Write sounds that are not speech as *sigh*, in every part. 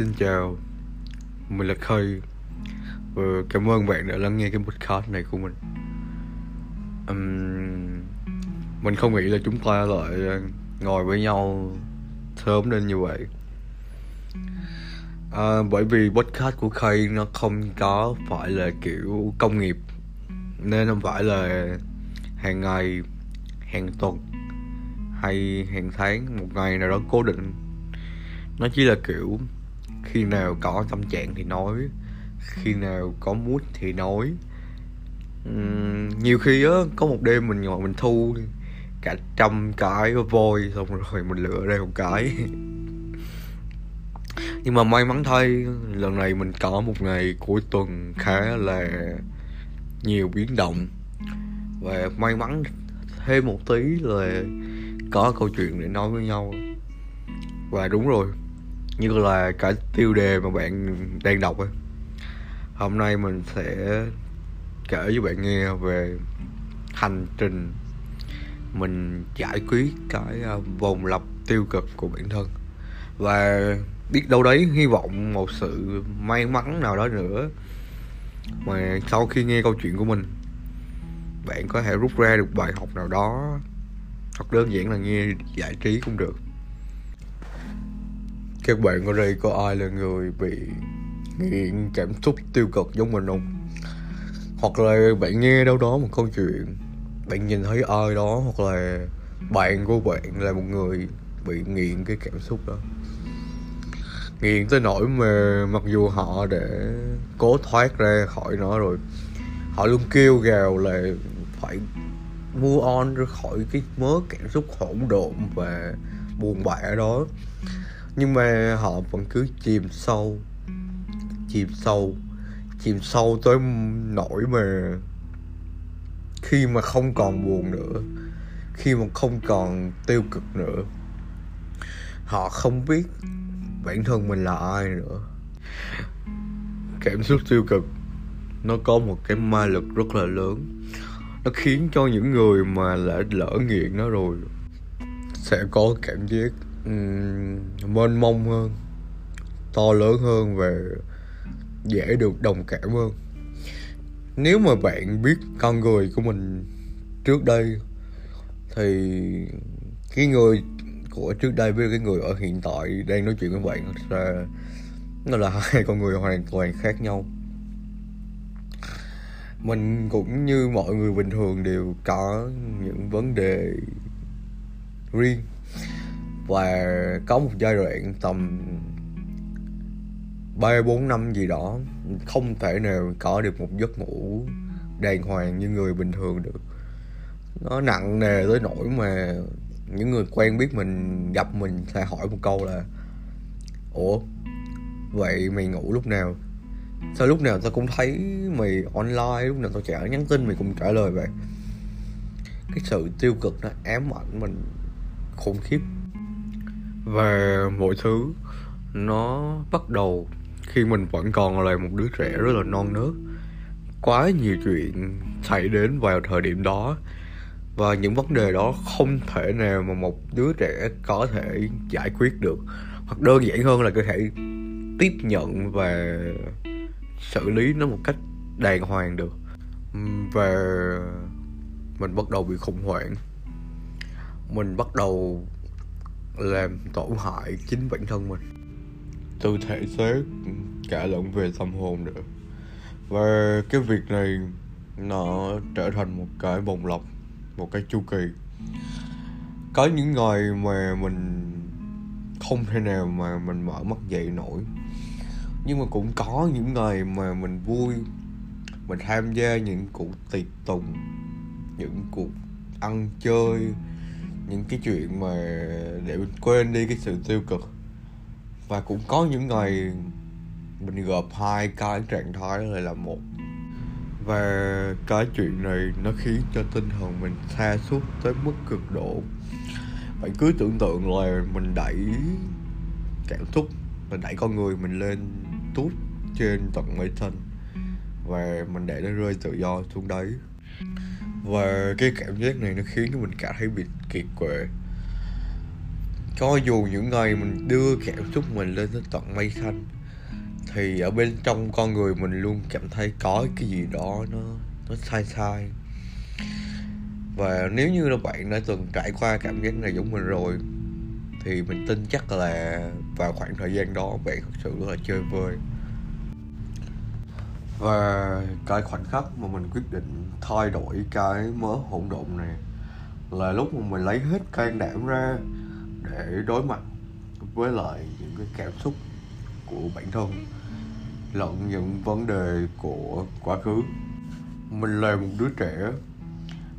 xin chào. Mình là Khơi. Và cảm ơn bạn đã lắng nghe cái podcast này của mình. Um, Mình không nghĩ là chúng ta lại ờ, ngồi với nhau sớm đến như vậy. À, Bởi vì podcast của Khơi nó không có phải là kiểu công nghiệp Nên không phải là hàng ngày, hàng tuần hay hàng tháng một ngày nào đó cố định. Nó chỉ là kiểu khi nào có tâm trạng thì nói khi nào có mút thì nói. Uhm, nhiều khi á có một đêm mình ngồi mình thu cả trăm cái voi xong rồi mình lựa ra một cái. *laughs* Nhưng mà may mắn thay lần này mình có một ngày cuối tuần khá là nhiều biến động. Và may mắn thêm một tí là có câu chuyện để nói với nhau. Và đúng rồi như là cả tiêu đề mà bạn đang đọc ấy hôm nay mình sẽ kể với bạn nghe về hành trình mình giải quyết cái ờ, vòng lặp tiêu cực của bản thân. Và biết đâu đấy, hy vọng một sự may mắn nào đó nữa mà sau khi nghe câu chuyện của mình, bạn có thể rút ra được bài học nào đó, hoặc đơn giản là nghe giải trí cũng được các bạn ở đây có ai là người bị nghiện cảm xúc tiêu cực giống mình không? Hoặc là bạn nghe đâu đó một câu chuyện, bạn nhìn thấy ai đó, hoặc là bạn của bạn là một người bị nghiện cái cảm xúc đó. Nghiện tới nỗi mà mặc dù họ để cố thoát ra khỏi nó rồi, họ luôn kêu gào là phải mua on ra khỏi cái mớ cảm xúc hỗn độn và buồn bã đó nhưng mà họ vẫn cứ chìm sâu chìm sâu chìm sâu tới nỗi mà khi mà không còn buồn nữa, khi mà không còn tiêu cực nữa. Họ không biết bản thân mình là ai nữa. Cảm xúc tiêu cực, nó có một cái ma lực rất là lớn. Nó khiến cho những người mà đã lỡ nghiện nó rồi sẽ có cảm giác um, mênh mông hơn to lớn hơn và dễ được đồng cảm hơn. Nếu mà bạn biết con người của mình trước đây thì cái người của trước đây với cái người ở hiện tại đang nói chuyện với bạn là nó là *laughs* hai con người hoàn toàn khác nhau. Mình cũng như mọi người bình thường đều có những vấn đề riêng và có một giai đoạn tầm ba, bốn năm gì đó, không thể nào có được một giấc ngủ đàng hoàng như người bình thường được. Nó nặng nề tới nỗi mà những người quen biết mình, gặp mình sẽ hỏi một câu là, ủa, vậy mày ngủ lúc nào? Sao lúc nào tao cũng thấy mày online, lúc nào tao trả nhắn tin mày cũng trả lời vậy. Cái sự tiêu cực nó ám ảnh mình khủng khiếp và mọi thứ nó bắt đầu khi mình vẫn còn là một đứa trẻ rất là non nớt. Quá nhiều chuyện xảy đến vào thời điểm đó. Và những vấn đề đó không thể nào mà một đứa trẻ có thể giải quyết được. Hoặc đơn giản hơn là có thể tiếp nhận và xử lý nó một cách đàng hoàng được. Và mình bắt đầu bị khủng hoảng. Mình bắt đầu làm tổn hại chính bản thân mình. Từ thể xác, cả lẫn về tâm hồn nữa. Và cái việc này nó trở thành một cái bồng lọc một cái chu kỳ. Có những ngày mà mình không thể nào mà mình mở mắt dậy nổi. Nhưng mà cũng có những ngày mà mình vui, mình tham gia những cuộc tiệc tùng, những cuộc ăn chơi những cái chuyện mà để mình quên đi cái sự tiêu cực. Và cũng có những ngày mình gộp hai cái trạng thái lại là một. Và cái chuyện này nó khiến cho tinh thần mình xa suốt tới mức cực độ. Bạn cứ tưởng tượng là mình đẩy cảm xúc, mình đẩy con người mình lên tút trên tận mây xanh. Và mình để nó rơi tự do xuống đấy và cái cảm giác này nó khiến cho mình cảm thấy bị kiệt quệ. Cho dù những ngày mình đưa cảm xúc mình lên tới tận mây xanh, thì ở bên trong con người mình luôn cảm thấy có cái gì đó nó nó sai sai. Và nếu như là bạn đã từng trải qua cảm giác này giống mình rồi, thì mình tin chắc là vào khoảng thời gian đó bạn thật sự là chơi vơi và cái khoảnh khắc mà mình quyết định thay đổi cái mớ hỗn độn này là lúc mà mình lấy hết can đảm ra để đối mặt với lại những cái cảm xúc của bản thân lẫn những vấn đề của quá khứ. Mình là một đứa trẻ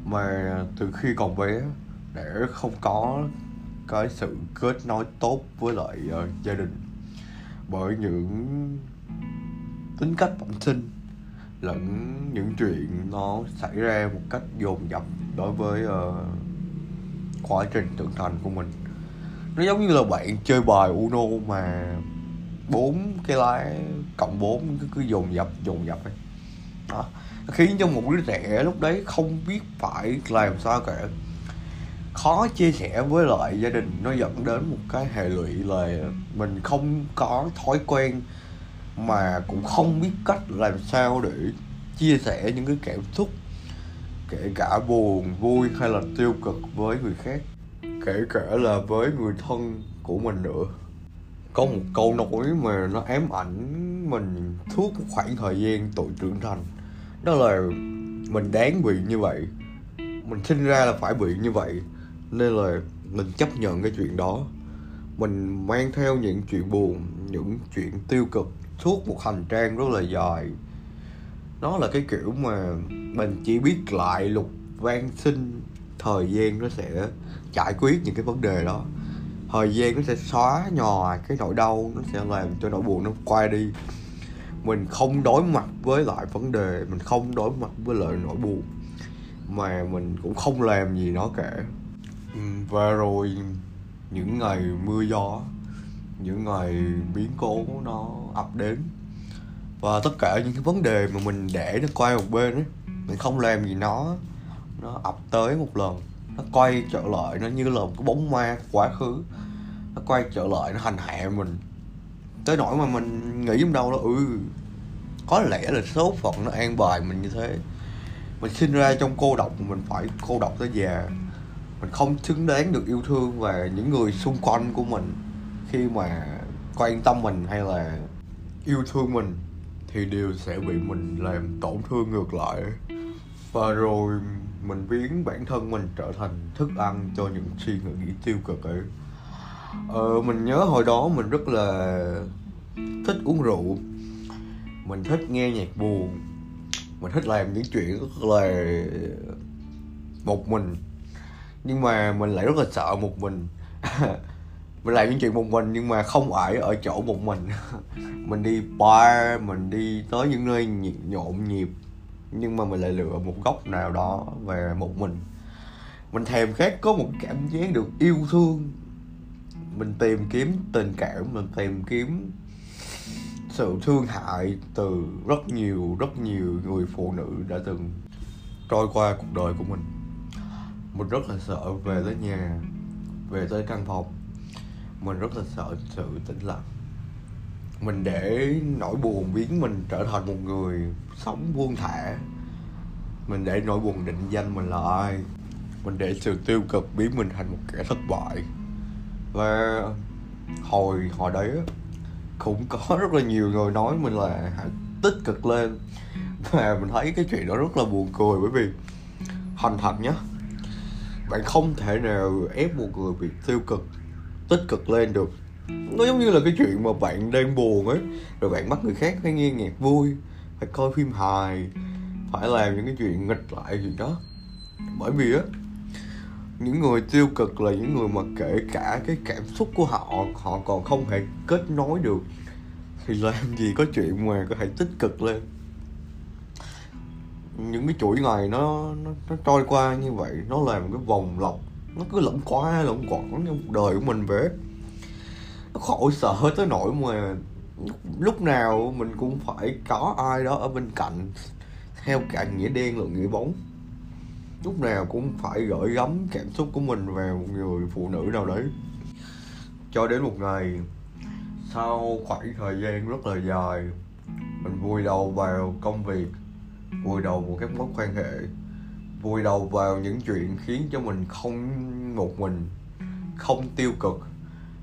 mà từ khi còn bé để không có cái sự kết nối tốt với lại uh, gia đình. Bởi những tính cách bẩm sinh lẫn những chuyện nó xảy ra một cách dồn dập đối với uh, quá trình trưởng thành của mình. Nó giống như là bạn chơi bài uno mà bốn cái lá cộng bốn cứ, cứ dồn dập dồn dập ấy. Đó. Khiến cho một đứa trẻ lúc đấy không biết phải làm sao cả. Khó chia sẻ với lại gia đình nó dẫn đến một cái hệ lụy là mình không có thói quen mà cũng không biết cách làm sao để chia sẻ những cái cảm xúc, kể cả buồn, vui hay là tiêu cực với người khác, kể cả là với người thân của mình nữa. Có một câu nói mà nó ám ảnh mình suốt một khoảng thời gian tuổi trưởng thành, đó là mình đáng bị như vậy, mình sinh ra là phải bị như vậy, nên là mình chấp nhận cái chuyện đó. Mình mang theo những chuyện buồn, những chuyện tiêu cực suốt một hành trang rất là dài. Nó là cái kiểu mà mình chỉ biết lại lục van sinh, thời gian nó sẽ giải quyết những cái vấn đề đó. Thời gian nó sẽ xóa nhòa cái nỗi đau, nó sẽ làm cho nỗi buồn nó qua đi. Mình không đối mặt với lại vấn đề, mình không đối mặt với lại nỗi buồn, mà mình cũng không làm gì nó cả. Ừ, và rồi những ngày mưa gió những ngày biến cố nó ập đến. Và tất cả những cái vấn đề mà mình để nó quay một bên ấy, mình không làm gì nó nó ập tới một lần. Nó quay trở lại, nó như là một cái bóng ma quá khứ. Nó quay trở lại, nó hành hạ mình. Tới nỗi mà mình nghĩ trong đâu đó ừ có lẽ là số phận nó an bài mình như thế. Mình sinh ra trong cô độc, mình phải cô độc tới già. Mình không xứng đáng được yêu thương và những người xung quanh của mình khi mà quan tâm mình hay là yêu thương mình thì đều sẽ bị mình làm tổn thương ngược lại. Và rồi mình biến bản thân mình trở thành thức ăn cho những suy nghĩ tiêu cực ấy. Ờ, mình nhớ hồi đó mình rất là thích uống rượu. Mình thích nghe nhạc buồn. Mình thích làm những chuyện rất là một mình. Nhưng mà mình lại rất là sợ một mình. *laughs* mình làm những chuyện một mình nhưng mà không phải ở chỗ một mình. *laughs* Mình đi bar, mình đi tới những nơi nhộn nhịp, nhưng mà mình lại lựa một góc nào đó về một mình. Mình thèm khát có một cảm giác được yêu thương. Mình tìm kiếm tình cảm, mình tìm kiếm sự thương hại từ rất nhiều rất nhiều người phụ nữ đã từng trôi qua cuộc đời của mình. Mình rất là sợ về tới nhà, về tới căn phòng mình rất là sợ sự tĩnh lặng. Mình để nỗi buồn biến mình trở thành một người sống buông thả. Mình để nỗi buồn định danh mình là ai. Mình để sự tiêu cực biến mình thành một kẻ thất bại. Và hồi hồi đấy cũng có *laughs* rất là nhiều người nói mình là hãy tích cực lên. Và mình thấy cái chuyện đó rất là buồn cười bởi vì, thành thật nhá, bạn không thể nào ép một người bị tiêu cực tích cực lên được. Nó giống như là cái chuyện mà bạn đang buồn ấy rồi bạn bắt người khác phải nghe nhạc vui phải coi phim hài phải làm những cái chuyện nghịch lại gì đó. Bởi vì á những người tiêu cực là những người mà kể cả cái cảm xúc của họ họ còn không thể kết nối được. Thì làm gì có chuyện mà có thể tích cực lên. Những cái chuỗi ngày nó nó, nó trôi qua như vậy nó làm cái vòng lặp nó cứ lẫn qua lẫn quẩn trong cuộc đời của mình về nó khổ sở tới nỗi mà lúc nào mình cũng phải có ai đó ở bên cạnh, theo cả nghĩa đen lẫn nghĩa bóng. Lúc nào cũng phải gửi gắm cảm xúc của mình vào một người phụ nữ nào đấy. Cho đến một ngày, sau khoảng thời gian rất là dài, mình vùi đầu vào công việc, vùi đầu vào các mối quan hệ vùi đầu vào những chuyện khiến cho mình không một mình, không tiêu cực,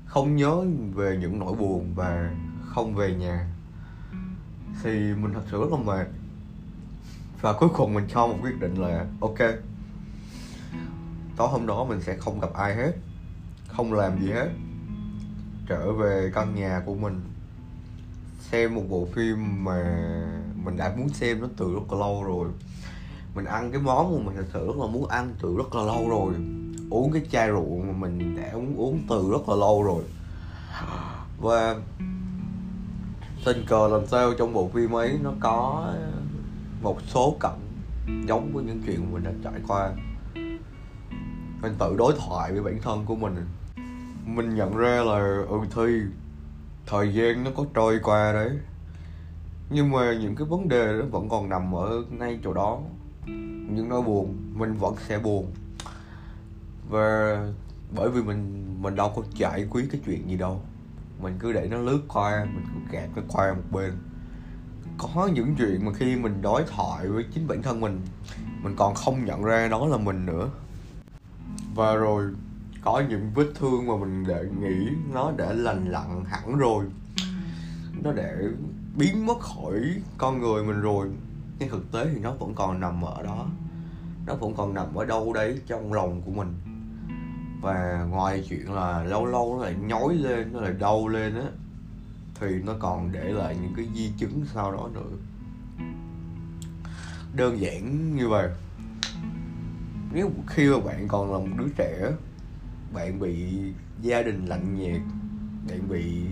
không nhớ về những nỗi buồn và không về nhà. Thì mình thật sự rất là mệt. Và cuối cùng mình cho một quyết định là, ok, tối hôm đó mình sẽ không gặp ai hết, không làm gì hết, trở về căn nhà của mình, xem một bộ phim mà mình đã muốn xem nó từ rất là lâu rồi mình ăn cái món mà mình thật sự rất là muốn ăn từ rất là lâu rồi. Uống cái chai rượu mà mình đã uống uống từ rất là lâu rồi. Và tình cờ làm sao trong bộ phim ấy nó có một số cảnh giống với những chuyện mà mình đã trải qua. Mình tự đối thoại với bản thân của mình. Mình nhận ra là ừ thi thời gian nó có trôi qua đấy. Nhưng mà những cái vấn đề nó vẫn còn nằm ở ngay chỗ đó những nỗi buồn mình vẫn sẽ buồn. Và bởi vì mình mình đâu có giải quyết cái chuyện gì đâu. Mình cứ để nó lướt qua mình cứ gạt nó qua một bên. Có những chuyện mà khi mình đối thoại với chính bản thân mình mình còn không nhận ra đó là mình nữa. Và rồi có những vết thương mà mình để nghĩ nó đã lành lặn hẳn rồi. Nó để biến mất khỏi con người mình rồi nhưng thực tế thì nó vẫn còn nằm ở đó. Nó vẫn còn nằm ở đâu đấy trong lòng của mình. Và ngoài chuyện là lâu lâu nó lại nhói lên, nó lại đau lên á, thì nó còn để lại những cái di chứng sau đó nữa. Đơn giản như vậy. Nếu khi mà bạn còn là một đứa trẻ, bạn bị gia đình lạnh nhạt, bạn bị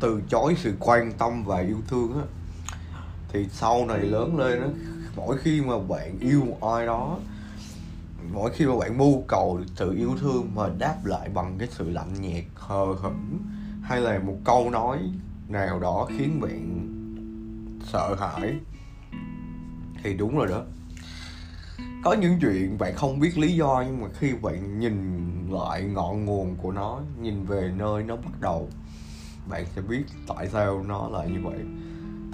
từ chối sự quan tâm và yêu thương á thì sau này lớn lên đó, mỗi khi mà bạn yêu một ai đó mỗi khi mà bạn mưu cầu sự yêu thương mà đáp lại bằng cái sự lạnh nhạt hờ hững hay là một câu nói nào đó khiến bạn sợ hãi thì đúng rồi đó. Có những chuyện bạn không biết lý do nhưng mà khi bạn nhìn lại ngọn nguồn của nó nhìn về nơi nó bắt đầu bạn sẽ biết tại sao nó lại như vậy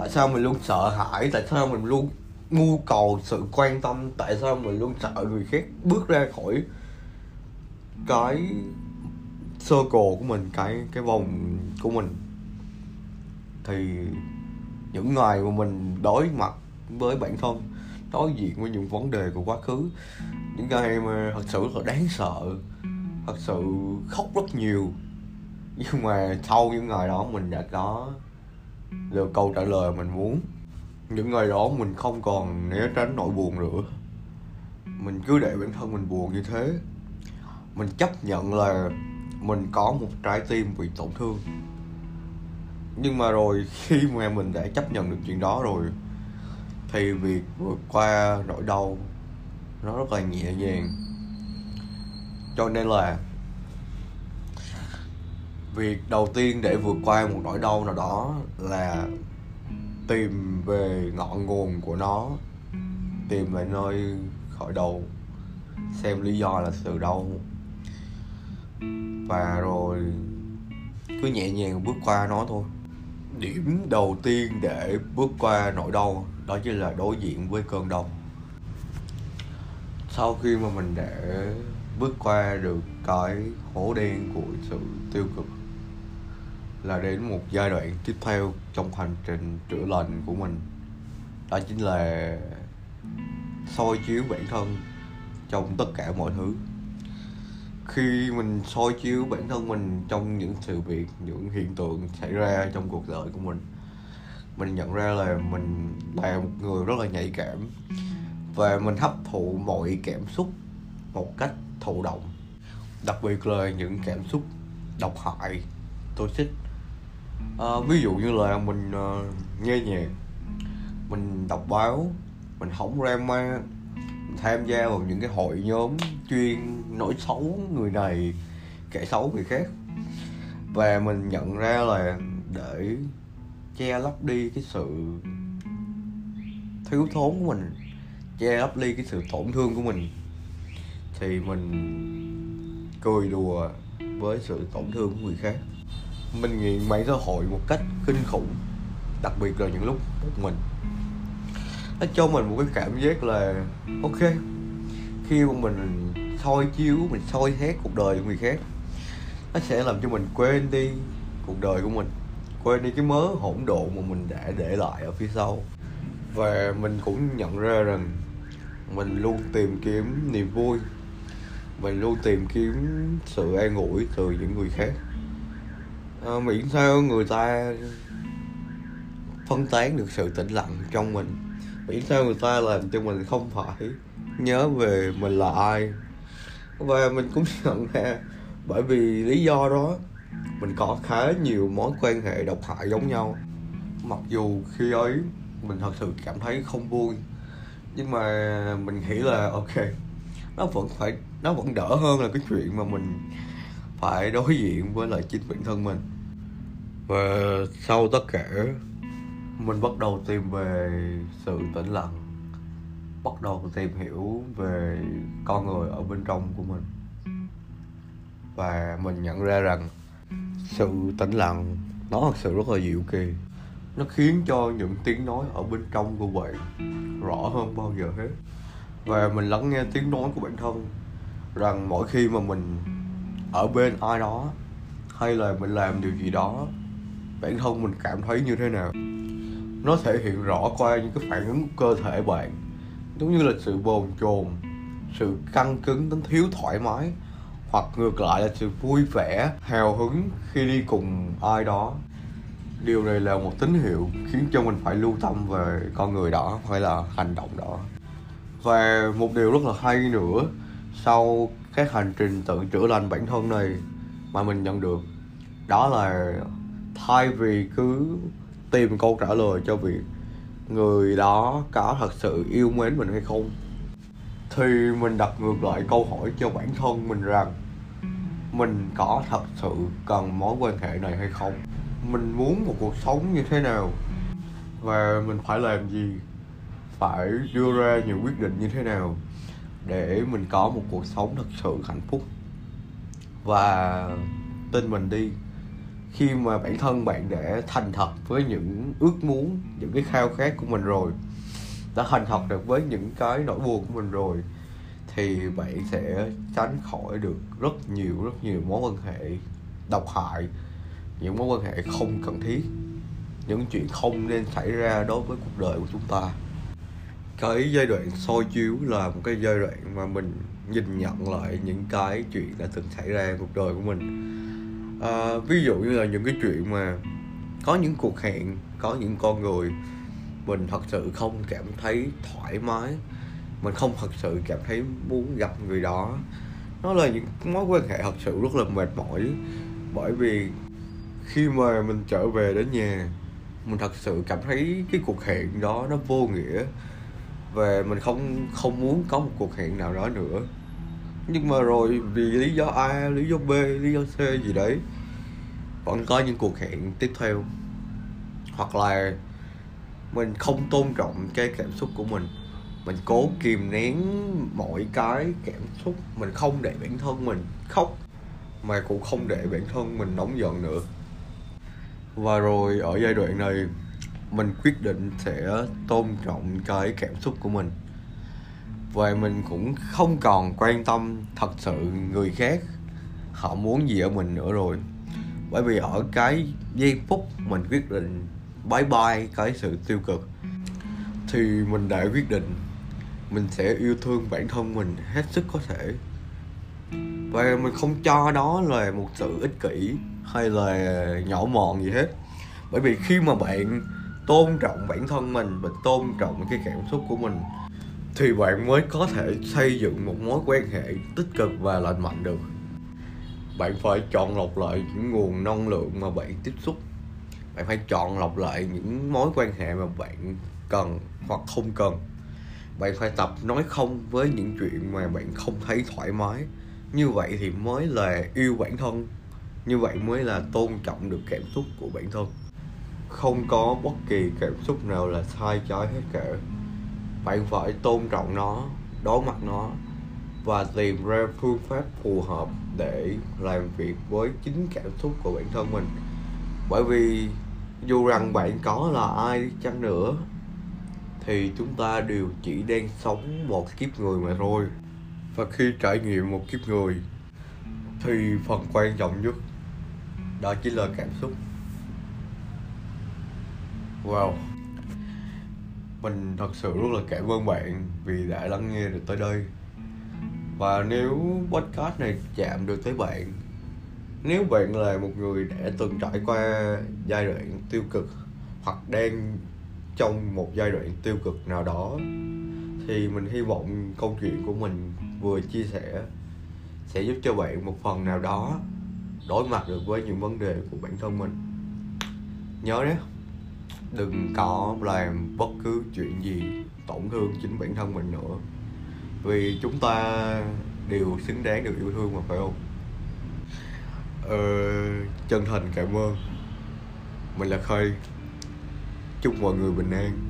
tại sao mình luôn sợ hãi? Tại sao mình luôn nhu cầu sự quan tâm? Tại sao mình luôn sợ người khác bước ra khỏi cái circle của mình, cái cái vòng của mình? Thì những ngày mà mình đối mặt với bản thân, đối diện với những vấn đề của quá khứ, những ngày mà thật sự là đáng sợ, thật sự khóc rất nhiều. Nhưng mà sau những ngày đó mình đã có được câu trả lời mình muốn. Những ngày đó mình không còn né tránh nỗi buồn nữa. Mình cứ để bản thân mình buồn như thế. Mình chấp nhận là mình có một trái tim bị tổn thương. Nhưng mà rồi *laughs* khi mà mình đã chấp nhận được chuyện đó rồi, thì việc vượt qua nỗi đau nó rất là nhẹ nhàng. Cho nên là việc đầu tiên để vượt qua một nỗi đau nào đó là tìm về ngọn nguồn của nó, tìm lại nơi khởi đầu, xem lý do là từ đâu và rồi cứ nhẹ nhàng bước qua nó thôi. Điểm đầu tiên để bước qua nỗi đau đó chính là đối diện với cơn đau. Sau khi mà mình đã bước qua được cái hố đen của sự tiêu cực là đến một giai đoạn tiếp theo trong hành trình chữa lành của mình. Đó chính là soi chiếu bản thân trong tất cả mọi thứ. Khi mình soi chiếu bản thân mình trong những sự việc, những hiện tượng xảy ra trong cuộc đời của mình mình nhận ra là mình là một người rất là nhạy cảm và mình hấp thụ mọi cảm xúc một cách thụ động. Đặc biệt là những cảm xúc độc hại, toxic à, ví dụ như là mình uh, nghe nhạc mình đọc báo mình hóng drama mình tham gia vào những cái hội nhóm chuyên nói xấu người này kẻ xấu người khác. Và mình nhận ra là để che lấp đi cái sự thiếu thốn của mình che lấp đi cái sự tổn thương của mình thì mình cười đùa với sự tổn thương của người khác mình nghiện mạng xã hội một cách kinh khủng, đặc biệt là những lúc một mình. Nó cho mình một cái cảm giác là, ok, khi mà mình soi chiếu, mình soi xét cuộc đời của người khác, nó sẽ làm cho mình quên đi cuộc đời của mình, quên đi cái mớ hỗn độn mà mình đã để lại ở phía sau. Và mình cũng nhận ra rằng mình luôn tìm kiếm niềm vui, mình luôn tìm kiếm sự an ủi từ những người khác à, miễn sao người ta phân tán được sự tĩnh lặng trong mình. Miễn sao người ta làm cho mình không phải nhớ về mình là ai. Và mình cũng *laughs* nhận ra bởi vì lý do đó mình có khá nhiều mối quan hệ độc hại giống nhau. Mặc dù khi ấy mình thật sự cảm thấy không vui nhưng mà mình nghĩ là ok nó vẫn phải nó vẫn đỡ hơn là cái chuyện mà mình phải đối diện với lại chính bản thân mình. Và sau tất cả, mình bắt đầu tìm về sự tĩnh lặng, bắt đầu tìm hiểu về con người ở bên trong của mình. Và mình nhận ra rằng sự tĩnh lặng nó thật sự rất là dịu kỳ. Nó khiến cho những tiếng nói ở bên trong của bạn rõ hơn bao giờ hết. Và mình lắng nghe tiếng nói của bản thân rằng mỗi khi mà mình ở bên ai đó, hay là mình làm điều gì đó, bản thân mình cảm thấy như thế nào. Nó thể hiện rõ qua những cái phản ứng của cơ thể bạn, giống như là sự bồn chồn, sự căng cứng đến thiếu thoải mái, hoặc ngược lại là sự vui vẻ, hào hứng khi đi cùng ai đó. Điều này là một tín hiệu khiến cho mình phải lưu tâm về con người đó hay là hành động đó. Và một điều rất là hay nữa, sau cái hành trình tự chữa lành bản thân này mà mình nhận được, đó là thay vì cứ tìm câu trả lời cho việc người đó có thật sự yêu mến mình hay không, thì mình đặt ngược lại câu hỏi cho bản thân mình rằng, mình có thật sự cần mối quan hệ này hay không? Mình muốn một cuộc sống như thế nào? Và mình phải làm gì? Phải đưa ra những quyết định như thế nào? Để mình có một cuộc sống thật sự hạnh phúc. Và tin mình đi, khi mà bản thân bạn để thành thật với những ước muốn, những cái khao khát của mình rồi, đã thành thật được với những cái nỗi buồn của mình rồi, thì bạn sẽ tránh khỏi được rất nhiều rất nhiều mối quan hệ độc hại, những mối quan hệ không cần thiết, những chuyện không nên xảy ra đối với cuộc đời của chúng ta cái giai đoạn soi chiếu là một cái giai đoạn mà mình nhìn nhận lại những cái chuyện đã từng xảy ra cuộc đời của mình. À, ví dụ như là những cái chuyện mà có những cuộc hẹn có những con người mình thật sự không cảm thấy thoải mái mình không thật sự cảm thấy muốn gặp người đó. Nó là những mối quan hệ thật sự rất là mệt mỏi bởi vì khi mà mình trở về đến nhà mình thật sự cảm thấy cái cuộc hẹn đó nó vô nghĩa về mình không không muốn có một cuộc hẹn nào đó nữa. Nhưng mà rồi vì lý do A, lý do B, lý do C gì đấy vẫn có những cuộc hẹn tiếp theo. Hoặc là mình không tôn trọng cái cảm xúc của mình. Mình cố kìm nén mọi cái cảm xúc. Mình không để bản thân mình khóc mà cũng không để bản thân mình nóng giận nữa. Và rồi ở giai đoạn này mình quyết định sẽ tôn trọng cái cảm xúc của mình. Và mình cũng không còn quan tâm thật sự người khác, họ muốn gì ở mình nữa rồi. Bởi vì ở cái giây phút mình quyết định bye bye cái sự tiêu cực, thì mình đã quyết định mình sẽ yêu thương bản thân mình hết sức có thể. Và mình không cho đó là một sự ích kỷ hay là nhỏ mọn gì hết. Bởi vì khi mà bạn tôn trọng bản thân mình và tôn trọng cái cảm xúc của mình, thì bạn mới có thể xây dựng một mối quan hệ tích cực và lành mạnh được. Bạn phải chọn lọc lại những nguồn năng lượng mà bạn tiếp xúc. Bạn phải chọn lọc lại những mối quan hệ mà bạn cần hoặc không cần. Bạn phải tập nói không với những chuyện mà bạn không thấy thoải mái. Như vậy thì mới là yêu bản thân. Như vậy mới là tôn trọng được cảm xúc của bản thân không có bất kỳ cảm xúc nào là sai trái hết cả. Bạn phải tôn trọng nó, đối mặt nó và tìm ra phương pháp phù hợp để làm việc với chính cảm xúc của bản thân mình. Bởi vì dù rằng bạn có là ai chăng nữa, thì chúng ta đều chỉ đang sống một kiếp người mà thôi. Và khi trải nghiệm một kiếp người, thì phần quan trọng nhất đó chính là cảm xúc wow. Mình thật sự rất là cảm ơn bạn vì đã lắng nghe được tới đây. Và nếu podcast này chạm được tới bạn, nếu bạn là một người đã từng trải qua giai đoạn tiêu cực hoặc đang trong một giai đoạn tiêu cực nào đó, thì mình hy vọng câu chuyện của mình vừa chia sẻ sẽ giúp cho bạn một phần nào đó đối mặt được với những vấn đề của bản thân mình. Nhớ đấy đừng có làm bất cứ chuyện gì tổn thương chính bản thân mình nữa. Vì chúng ta đều xứng đáng được yêu thương mà phải không? Ờ, chân thành cảm ơn. Mình là khơi chúc mọi người bình an.